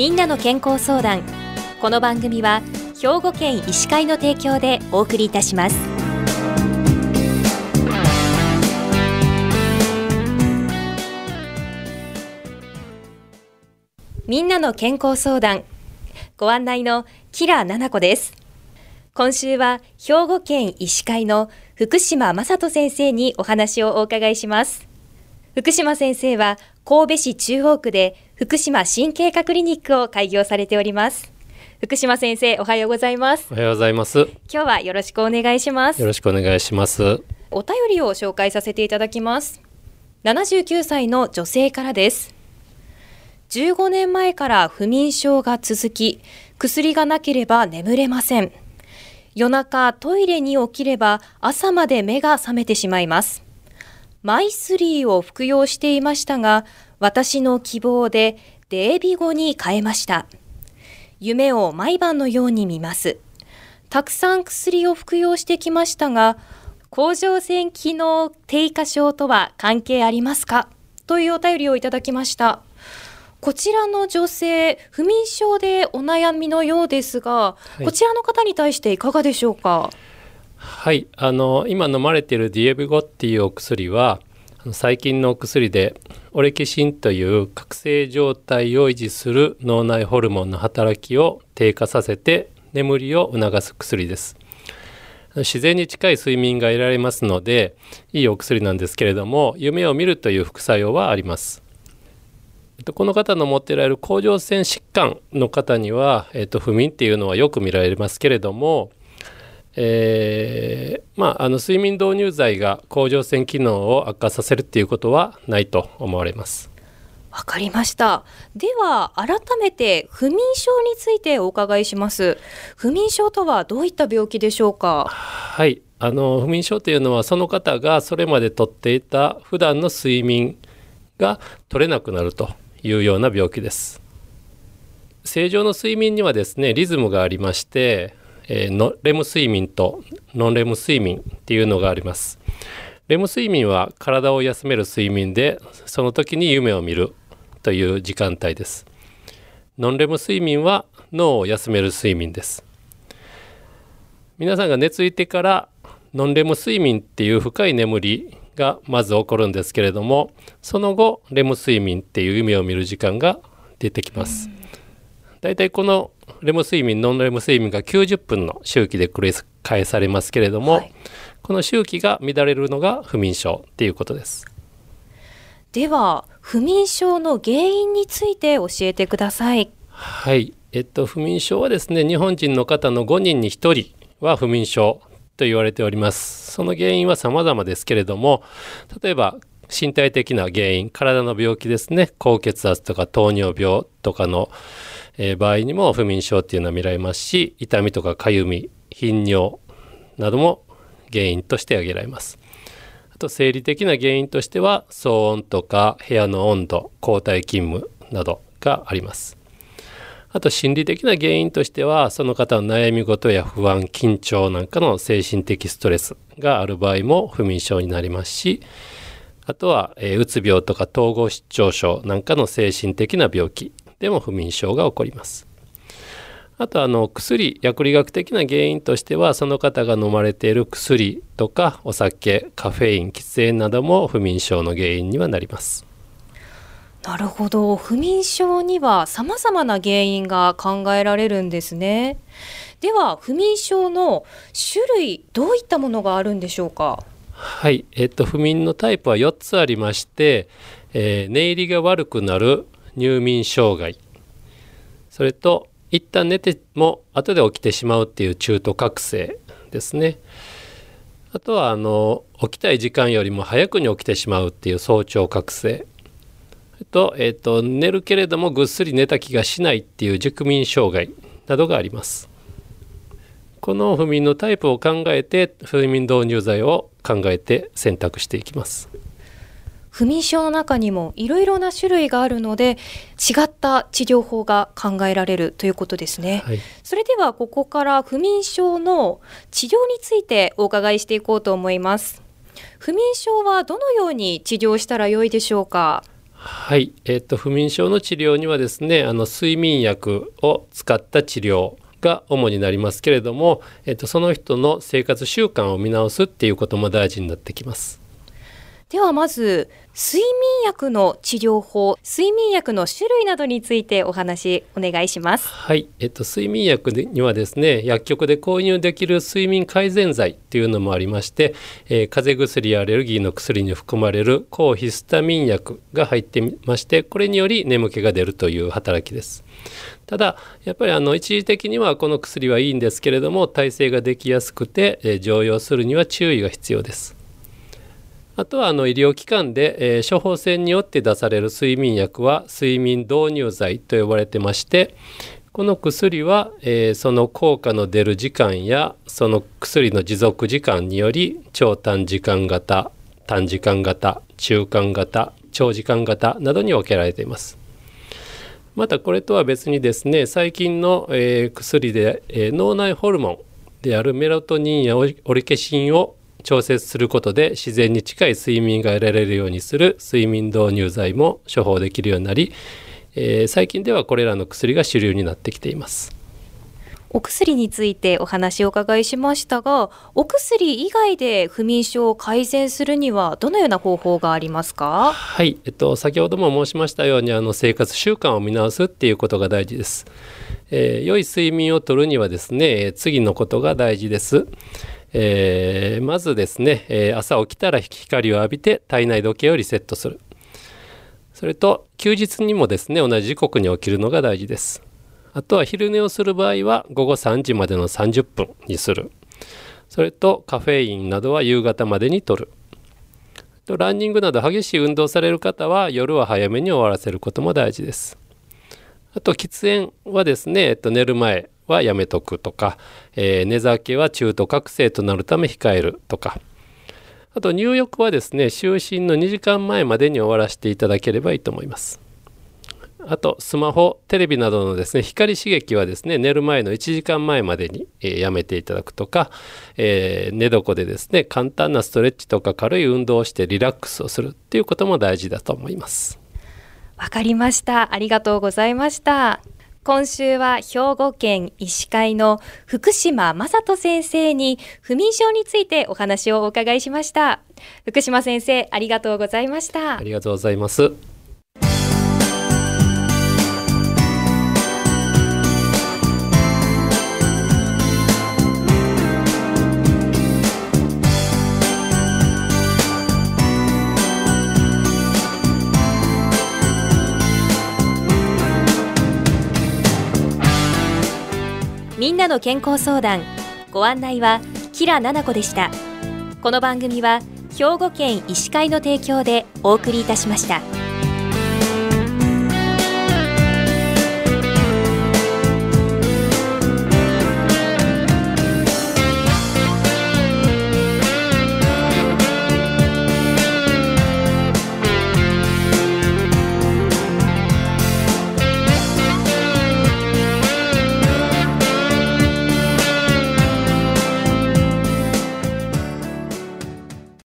みんなの健康相談。この番組は兵庫県医師会の提供でお送りいたします。みんなの健康相談。ご案内のキラ奈々子です。今週は兵庫県医師会の福島正人先生にお話をお伺いします。福島先生は神戸市中央区で福島神経科クリニックを開業されております。福島先生おはようございます。おはようございます。今日はよろしくお願いします。よろしくお願いします。お便りを紹介させていただきます。79歳の女性からです。15年前から不眠症が続き薬がなければ眠れません。夜中トイレに起きれば朝まで目が覚めてしまいますマイスリーを服用していましたが私の希望でデイビゴに変えました。夢を毎晩のように見ます。たくさん薬を服用してきましたが甲状腺機能低下症とは関係ありますか？というお便りをいただきました。こちらの女性、不眠症でお悩みのようですが、はい、こちらの方に対していかがでしょうか？はい。あの今飲まれているディエビゴっていうお薬は最近のお薬でオレキシンという覚醒状態を維持する脳内ホルモンの働きを低下させて眠りを促す薬です。自然に近い睡眠が得られますのでいいお薬なんですけれども夢を見るという副作用はあります。この方の持ってられる甲状腺疾患の方には、えっと、不眠っていうのはよく見られますけれどもえー、まあ、あの睡眠導入剤が甲状腺機能を悪化させるっていうことはないと思われます。わかりました。では改めて不眠症についてお伺いします。不眠症とはどういった病気でしょうか？はい、あの不眠症というのはその方がそれまでとっていた普段の睡眠が取れなくなるというような病気です。正常の睡眠にはですねリズムがありましてえー、のレム睡眠とノンレム睡眠っていうのがあります。レム睡眠は体を休める睡眠でその時に夢を見るという時間帯です。ノンレム睡眠は脳を休める睡眠です。皆さんが寝ついてからノンレム睡眠っていう深い眠りがまず起こるんですけれどもその後レム睡眠っていう夢を見る時間が出てきます。だいたいこのレム睡眠ノンレム睡眠が90分の周期で繰り返されますけれども、はい、この周期が乱れるのが不眠症っていうことです。では不眠症の原因について教えてください。はい。えっと不眠症はですね日本人の方の5人に1人は不眠症と言われております。その原因は様々ですけれども例えば身体的な原因体の病気ですね高血圧とか糖尿病とかのえー、場合にも不眠症っていうのは見られますし痛みとかかゆみ頻尿なども原因として挙げられます。あと生理的な原因としては騒音とか部屋の温度交代勤務などがあります。あと心理的な原因としてはその方の悩み事や不安緊張なんかの精神的ストレスがある場合も不眠症になりますしあとは、えー、うつ病とか統合失調症なんかの精神的な病気でも不眠症が起こります。あとあの薬薬理学的な原因としてはその方が飲まれている薬とかお酒カフェイン喫煙なども不眠症の原因にはなります。なるほど不眠症には様々な原因が考えられるんですね。では不眠症の種類どういったものがあるんでしょうか？はい、えっと不眠のタイプは4つありまして、えー、寝入りが悪くなる入眠障害。それと一旦寝ても後で起きてしまうっていう中途覚醒ですね。あとはあの起きたい時間よりも早くに起きてしまうっていう早朝覚醒。と,、えーと、寝るけれどもぐっすり寝た気がしないっていう熟眠障害などがあります。この不眠のタイプを考えて不眠導入剤を考えて選択していきます。不眠症の中にもいろいろな種類があるので違った治療法が考えられるということですね、はい、それではここから不眠症の治療についてお伺いしていこうと思います。不眠症はどのように治療したらよいでしょうか？はい、えっと不眠症の治療にはですね、あの睡眠薬を使った治療が主になりますけれども、えっとその人の生活習慣を見直すっていうことも大事になってきます。ではまず睡眠薬の治療法睡眠薬の種類などについてお話お願いします。はい、えっと、睡眠薬にはですね薬局で購入できる睡眠改善剤っていうのもありまして、えー、風邪薬やアレルギーの薬に含まれる抗ヒスタミン薬が入ってましてこれにより眠気が出るという働きです。ただやっぱりあの一時的にはこの薬はいいんですけれども耐性ができやすくて、えー、常用するには注意が必要です。あとはあの医療機関で、えー、処方箋によって出される睡眠薬は睡眠導入剤と呼ばれてましてこの薬は、えー、その効果の出る時間やその薬の持続時間により超短時間型短時間型中間型長時間型などに分けられています。またこれとは別にですね最近の、えー、薬で、えー、脳内ホルモンであるメラトニンやオリケシンを調節することで自然に近い睡眠が得られるようにする睡眠導入剤も処方できるようになり、えー、最近ではこれらの薬が主流になってきています。お薬についてお話をお伺いしましたが、お薬以外で不眠症を改善するにはどのような方法がありますか？はい、えっと、先ほども申しましたようにあの生活習慣を見直すっていうことが大事です。えー、良い睡眠をとるにはですね、次のことが大事です。えー、まずですね、えー、朝起きたら光を浴びて体内時計をリセットする。それと休日にもですね、同じ時刻に起きるのが大事です。あとは昼寝をする場合は午後3時までの30分にする。それとカフェインなどは夕方までにとる。とランニングなど激しい運動される方は夜は早めに終わらせることも大事です。あと喫煙はですね、えっと、寝る前はやめとくとか、えー、寝酒は中途覚醒となるため控えるとか。あと入浴はですね就寝の2時間前までに終わらせていただければいいと思います。あとスマホテレビなどのですね光刺激はですね寝る前の1時間前までに、えー、やめていただくとか、えー、寝床でですね簡単なストレッチとか軽い運動をしてリラックスをするっていうことも大事だと思います。わかりました。ありがとうございました。今週は兵庫県医師会の福島正人先生に不眠症についてお話をお伺いしました。福島先生ありがとうございました。ありがとうございます。なの健康相談ご案内はキラ々子でしたこの番組は兵庫県医師会の提供でお送りいたしました。